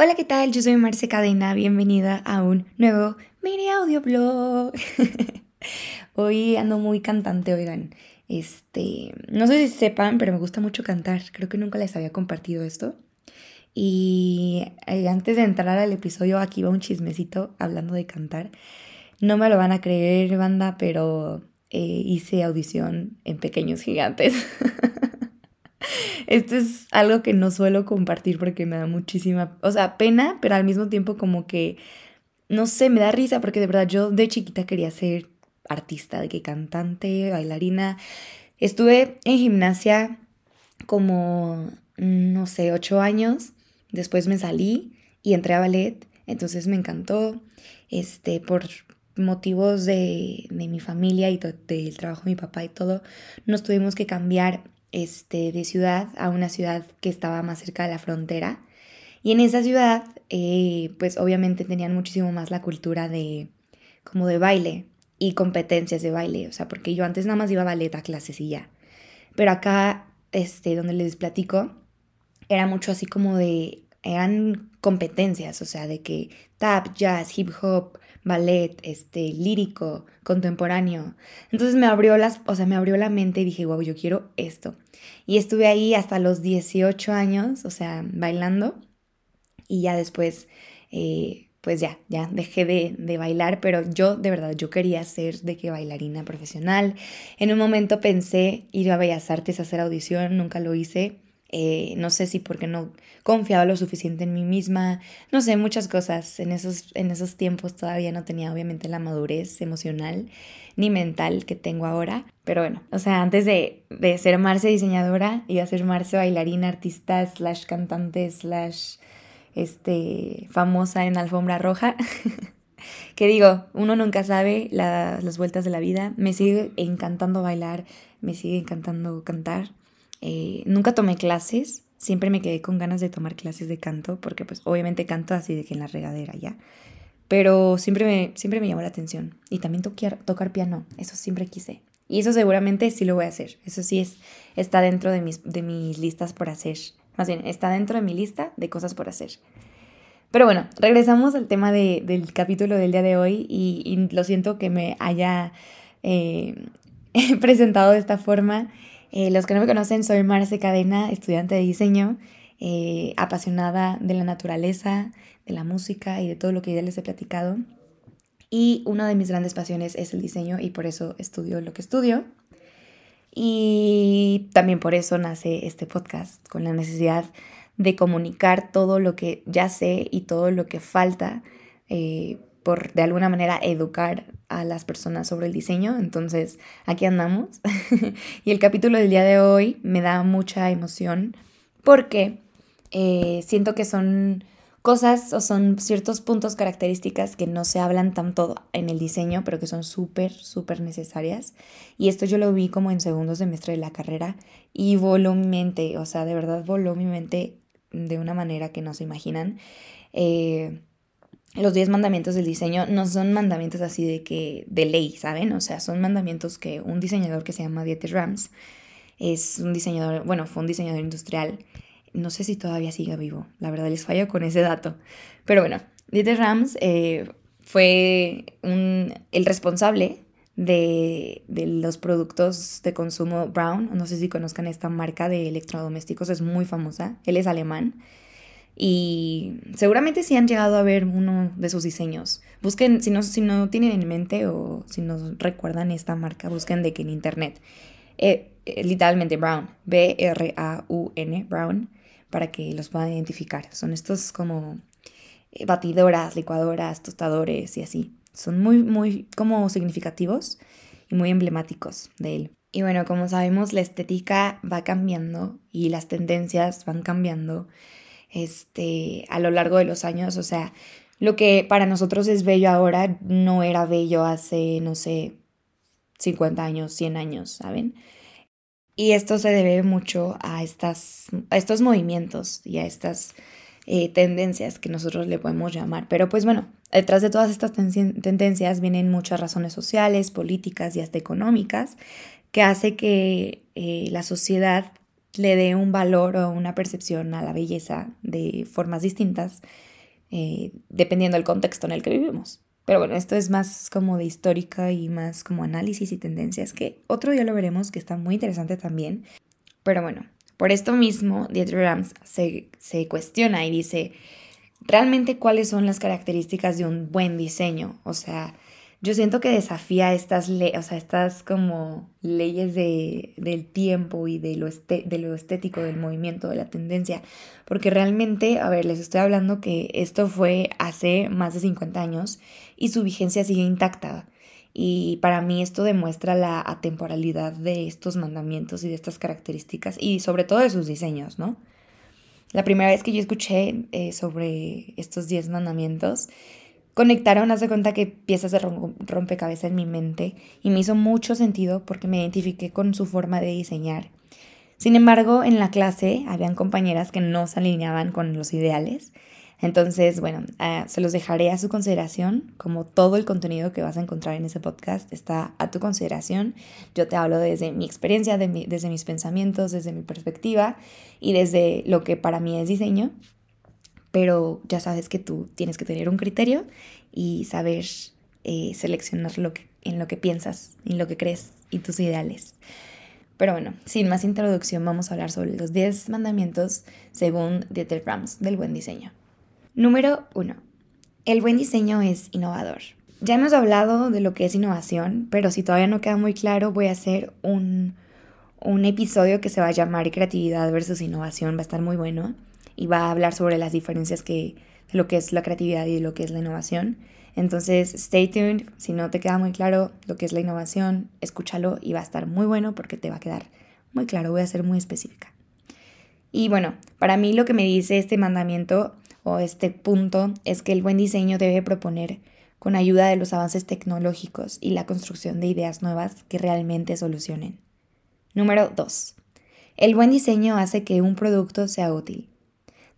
Hola, ¿qué tal? Yo soy Marce Cadena, bienvenida a un nuevo mini audio blog. Hoy ando muy cantante, oigan. Este, no sé si sepan, pero me gusta mucho cantar. Creo que nunca les había compartido esto. Y eh, antes de entrar al episodio, aquí va un chismecito hablando de cantar. No me lo van a creer, banda, pero eh, hice audición en Pequeños Gigantes. Esto es algo que no suelo compartir porque me da muchísima, o sea, pena, pero al mismo tiempo como que, no sé, me da risa porque de verdad yo de chiquita quería ser artista, de que cantante, bailarina. Estuve en gimnasia como, no sé, ocho años. Después me salí y entré a ballet. Entonces me encantó. Este, por motivos de, de mi familia y del trabajo de mi papá y todo, nos tuvimos que cambiar este, de ciudad a una ciudad que estaba más cerca de la frontera. Y en esa ciudad, eh, pues obviamente tenían muchísimo más la cultura de como de baile y competencias de baile, o sea, porque yo antes nada más iba a ballet a clases y ya. Pero acá, este, donde les platico, era mucho así como de, eran competencias, o sea, de que tap, jazz, hip hop, ballet, este, lírico, contemporáneo. Entonces me abrió las, o sea, me abrió la mente y dije, wow, yo quiero esto. Y estuve ahí hasta los 18 años, o sea, bailando. Y ya después, eh, pues ya, ya dejé de, de, bailar, pero yo de verdad, yo quería ser de que bailarina profesional. En un momento pensé ir a Bellas Artes a hacer audición, nunca lo hice. Eh, no sé si porque no confiaba lo suficiente en mí misma, no sé, muchas cosas. En esos, en esos tiempos todavía no tenía obviamente la madurez emocional ni mental que tengo ahora. Pero bueno, o sea, antes de, de ser Marce diseñadora, iba a ser Marce bailarina, artista, slash cantante, slash este, famosa en alfombra roja. que digo, uno nunca sabe las vueltas de la vida. Me sigue encantando bailar, me sigue encantando cantar. Eh, nunca tomé clases, siempre me quedé con ganas de tomar clases de canto, porque pues obviamente canto así de que en la regadera ya. Pero siempre me, siempre me llamó la atención. Y también tocar, tocar piano, eso siempre quise. Y eso seguramente sí lo voy a hacer. Eso sí es, está dentro de mis, de mis listas por hacer. Más bien, está dentro de mi lista de cosas por hacer. Pero bueno, regresamos al tema de, del capítulo del día de hoy y, lo siento que me haya eh, presentado de esta forma. Eh, los que no me conocen, soy Marce Cadena, estudiante de diseño, eh, apasionada de la naturaleza, de la música y de todo lo que ya les he platicado. Y una de mis grandes pasiones es el diseño y por eso estudio lo que estudio. Y también por eso nace este podcast, con la necesidad de comunicar todo lo que ya sé y todo lo que falta eh, de alguna manera educar a las personas sobre el diseño. Entonces, aquí andamos. y el capítulo del día de hoy me da mucha emoción porque eh, siento que son cosas o son ciertos puntos características que no se hablan tanto en el diseño, pero que son súper, súper necesarias. Y esto yo lo vi como en segundo semestre de la carrera y voló mi mente, o sea, de verdad voló mi mente de una manera que no se imaginan. Eh, los 10 mandamientos del diseño no son mandamientos así de que de ley, ¿saben? O sea, son mandamientos que un diseñador que se llama Dieter Rams es un diseñador, bueno, fue un diseñador industrial. No sé si todavía sigue vivo, la verdad les fallo con ese dato. Pero bueno, Dieter Rams eh, fue un, el responsable de, de, los productos de consumo Brown. No sé si conozcan esta marca de electrodomésticos, es muy famosa. Él es alemán y seguramente si han llegado a ver uno de sus diseños. Busquen, si no, si no tienen en mente o si no recuerdan esta marca, busquen de que en internet. Eh, eh, literalmente Brown, B-R-A-U-N, Brown, para que los puedan identificar. Son estos como eh, batidoras, licuadoras, tostadores y así. Son muy, muy como significativos y muy emblemáticos de él. Y bueno, como sabemos, la estética va cambiando y las tendencias van cambiando este, a lo largo de los años. O sea, lo que para nosotros es bello ahora no era bello hace, no sé, 50 años, 100 años, ¿saben? Y esto se debe mucho a, estas, a estos movimientos y a estas eh, tendencias que nosotros le podemos llamar. Pero pues bueno, detrás de todas estas tendencias vienen muchas razones sociales, políticas y hasta económicas que hace que eh, la sociedad le dé un valor o una percepción a la belleza de formas distintas, eh, dependiendo del contexto en el que vivimos. Pero bueno, esto es más como de histórica y más como análisis y tendencias, que otro día lo veremos, que está muy interesante también. Pero bueno, por esto mismo, Dieter Rams se, se cuestiona y dice, ¿realmente cuáles son las características de un buen diseño? O sea, yo siento que desafía estas, o sea, estas como leyes de, del tiempo y de lo, de lo estético, del movimiento, de la tendencia, porque realmente, a ver, les estoy hablando que esto fue hace más de 50 años y su vigencia sigue intacta. Y para mí esto demuestra la atemporalidad de estos mandamientos y de estas características y sobre todo de sus diseños, ¿no? La primera vez que yo escuché eh, sobre estos 10 mandamientos, conectaron, hace cuenta que piezas de rompecabezas en mi mente y me hizo mucho sentido porque me identifiqué con su forma de diseñar. Sin embargo, en la clase habían compañeras que no se alineaban con los ideales. Entonces, bueno, ah, se los dejaré a su consideración, como todo el contenido que vas a encontrar en ese podcast está a tu consideración. Yo te hablo desde mi experiencia, desde mis pensamientos, desde mi perspectiva y desde lo que para mí es diseño pero ya sabes que tú tienes que tener un criterio y saber eh, seleccionar lo que, en lo que piensas, en lo que crees y tus ideales. Pero bueno, sin más introducción, vamos a hablar sobre los 10 mandamientos según Dieter Rams del buen diseño. Número 1. El buen diseño es innovador. Ya hemos hablado de lo que es innovación, pero si todavía no queda muy claro, voy a hacer un, un episodio que se va a llamar Creatividad versus Innovación. Va a estar muy bueno y va a hablar sobre las diferencias que, de lo que es la creatividad y de lo que es la innovación. Entonces, stay tuned. Si no te queda muy claro lo que es la innovación, escúchalo y va a estar muy bueno porque te va a quedar muy claro. Voy a ser muy específica. Y bueno, para mí lo que me dice este mandamiento o este punto es que el buen diseño debe proponer con ayuda de los avances tecnológicos y la construcción de ideas nuevas que realmente solucionen. Número 2. El buen diseño hace que un producto sea útil.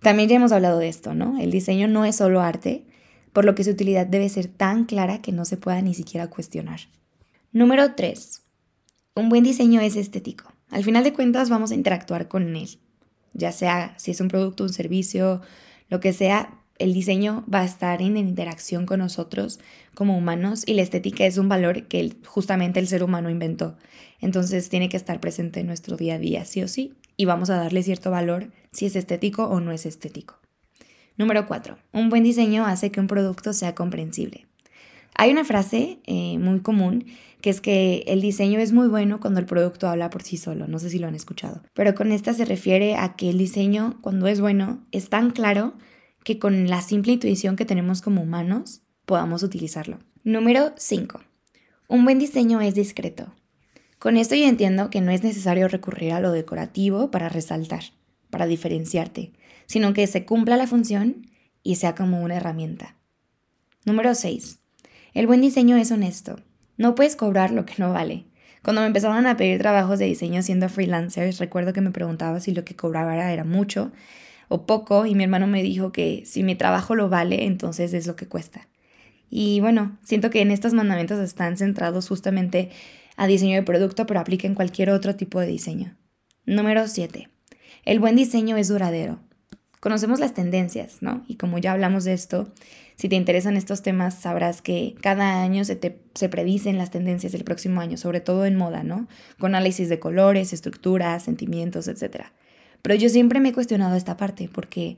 También ya hemos hablado de esto, ¿no? El diseño no es solo arte, por lo que su utilidad debe ser tan clara que no se pueda ni siquiera cuestionar. Número 3. Un buen diseño es estético. Al final de cuentas vamos a interactuar con él, ya sea si es un producto, un servicio, lo que sea, el diseño va a estar en interacción con nosotros como humanos y la estética es un valor que justamente el ser humano inventó. Entonces tiene que estar presente en nuestro día a día, sí o sí, y vamos a darle cierto valor si es estético o no es estético. Número 4. Un buen diseño hace que un producto sea comprensible. Hay una frase eh, muy común que es que el diseño es muy bueno cuando el producto habla por sí solo, no sé si lo han escuchado, pero con esta se refiere a que el diseño cuando es bueno es tan claro que con la simple intuición que tenemos como humanos podamos utilizarlo. Número 5. Un buen diseño es discreto. Con esto yo entiendo que no es necesario recurrir a lo decorativo para resaltar, para diferenciarte, sino que se cumpla la función y sea como una herramienta. Número 6. El buen diseño es honesto. No puedes cobrar lo que no vale. Cuando me empezaron a pedir trabajos de diseño siendo freelancer, recuerdo que me preguntaba si lo que cobraba era mucho o poco y mi hermano me dijo que si mi trabajo lo vale, entonces es lo que cuesta. Y bueno, siento que en estos mandamientos están centrados justamente a diseño de producto, pero aplica cualquier otro tipo de diseño. Número 7. El buen diseño es duradero. Conocemos las tendencias, ¿no? Y como ya hablamos de esto, si te interesan estos temas, sabrás que cada año se, te, se predicen las tendencias del próximo año, sobre todo en moda, ¿no? Con análisis de colores, estructuras, sentimientos, etc. Pero yo siempre me he cuestionado esta parte porque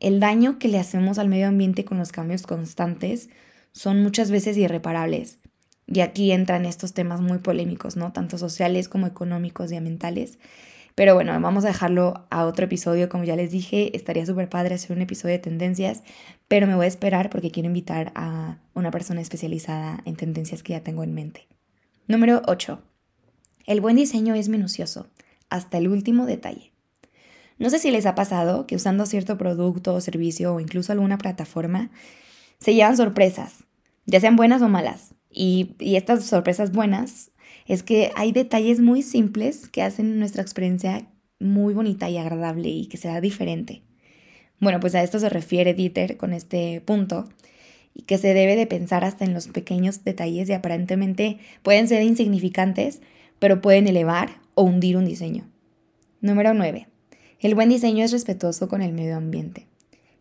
el daño que le hacemos al medio ambiente con los cambios constantes son muchas veces irreparables. Y aquí entran estos temas muy polémicos, ¿no? Tanto sociales como económicos y ambientales. Pero bueno, vamos a dejarlo a otro episodio. Como ya les dije, estaría súper padre hacer un episodio de tendencias, pero me voy a esperar porque quiero invitar a una persona especializada en tendencias que ya tengo en mente. Número 8. El buen diseño es minucioso, hasta el último detalle. No sé si les ha pasado que usando cierto producto o servicio o incluso alguna plataforma, se llevan sorpresas, ya sean buenas o malas. Y, estas sorpresas buenas es que hay detalles muy simples que hacen nuestra experiencia muy bonita y agradable y que sea diferente. Bueno, pues a esto se refiere Dieter con este punto y que se debe de pensar hasta en los pequeños detalles y aparentemente pueden ser insignificantes, pero pueden elevar o hundir un diseño. Número 9. El buen diseño es respetuoso con el medio ambiente.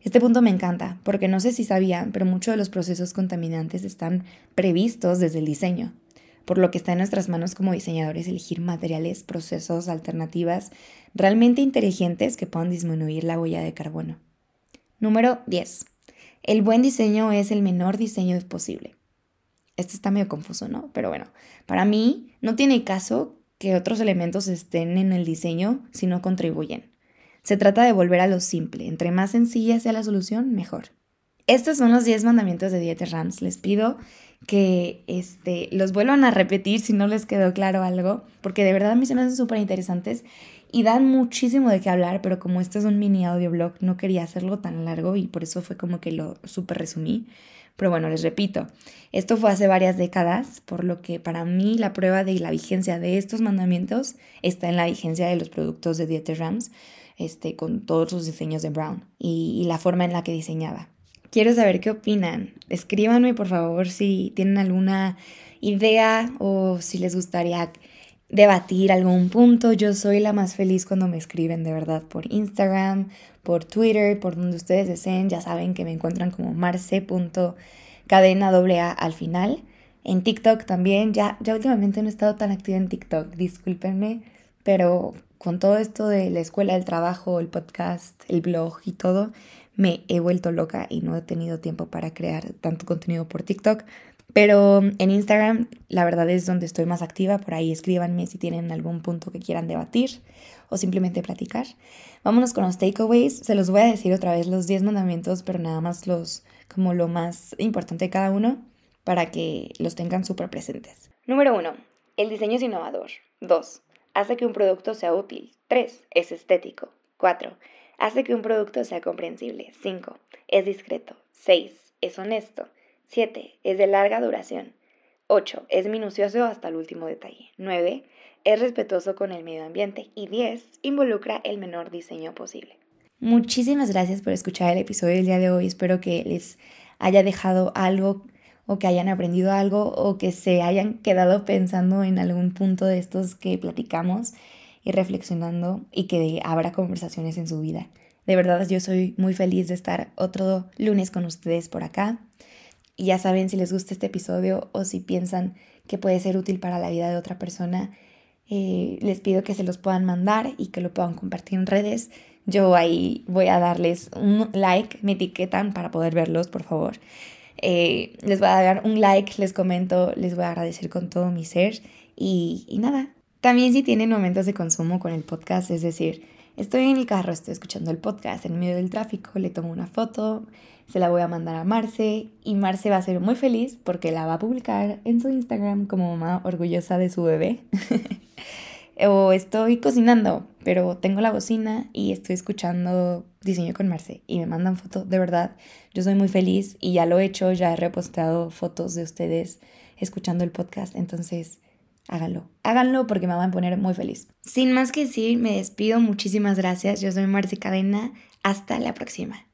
Este punto me encanta, porque no sé si sabían, pero muchos de los procesos contaminantes están previstos desde el diseño, por lo que está en nuestras manos como diseñadores elegir materiales, procesos, alternativas realmente inteligentes que puedan disminuir la huella de carbono. Número 10. El buen diseño es el menor diseño posible. Este está medio confuso, ¿no? Pero bueno, para mí no tiene caso que otros elementos estén en el diseño si no contribuyen. Se trata de volver a lo simple. Entre más sencilla sea la solución, mejor. Estos son los 10 mandamientos de Dieter Rams. Les pido que este, los vuelvan a repetir si no les quedó claro algo, porque de verdad a mí se me súper interesantes y dan muchísimo de qué hablar, pero como este es un mini audioblog, no quería hacerlo tan largo y por eso fue como que lo súper resumí. Pero bueno, les repito, esto fue hace varias décadas, por lo que para mí la prueba de la vigencia de estos mandamientos está en la vigencia de los productos de Dieter Rams, este, con todos sus diseños de Brown y, la forma en la que diseñaba. Quiero saber qué opinan. Escríbanme por favor si tienen alguna idea o si les gustaría debatir algún punto. Yo soy la más feliz cuando me escriben de verdad por Instagram, por Twitter, por donde ustedes deseen. Ya saben que me encuentran como marce.cadena al final. En TikTok también. Ya, ya últimamente no he estado tan activa en TikTok, discúlpenme, pero con todo esto de la escuela, el trabajo, el podcast, el blog y todo, me he vuelto loca y no he tenido tiempo para crear tanto contenido por TikTok. Pero en Instagram, la verdad es donde estoy más activa. Por ahí escríbanme si tienen algún punto que quieran debatir o simplemente platicar. Vámonos con los takeaways. Se los voy a decir otra vez los 10 mandamientos, pero nada más los, como lo más importante de cada uno para que los tengan súper presentes. Número 1. El diseño es innovador. 2 hace que un producto sea útil. 3. Es estético. 4. Hace que un producto sea comprensible. 5. Es discreto. 6. Es honesto. 7. Es de larga duración. 8. Es minucioso hasta el último detalle. 9. Es respetuoso con el medio ambiente. Y 10. Involucra el menor diseño posible. Muchísimas gracias por escuchar el episodio del día de hoy. Espero que les haya dejado algo o que hayan aprendido algo o que se hayan quedado pensando en algún punto de estos que platicamos y reflexionando y que habrá conversaciones en su vida. De verdad yo soy muy feliz de estar otro lunes con ustedes por acá. Y ya saben si les gusta este episodio o si piensan que puede ser útil para la vida de otra persona, eh, les pido que se los puedan mandar y que lo puedan compartir en redes. Yo ahí voy a darles un like, me etiquetan para poder verlos, por favor. Eh, les voy a dar un like, les comento, les voy a agradecer con todo mi ser y, y nada. También si tienen momentos de consumo con el podcast, es decir, estoy en el carro, estoy escuchando el podcast en medio del tráfico, le tomo una foto, se la voy a mandar a Marce y Marce va a ser muy feliz porque la va a publicar en su Instagram como mamá orgullosa de su bebé. o estoy cocinando, pero tengo la bocina y estoy escuchando diseño con Marce y me mandan fotos, de verdad, yo soy muy feliz y ya lo he hecho, ya he reposteado fotos de ustedes escuchando el podcast, entonces háganlo, háganlo porque me van a poner muy feliz. Sin más que decir, me despido, muchísimas gracias, yo soy Marce Cadena, hasta la próxima.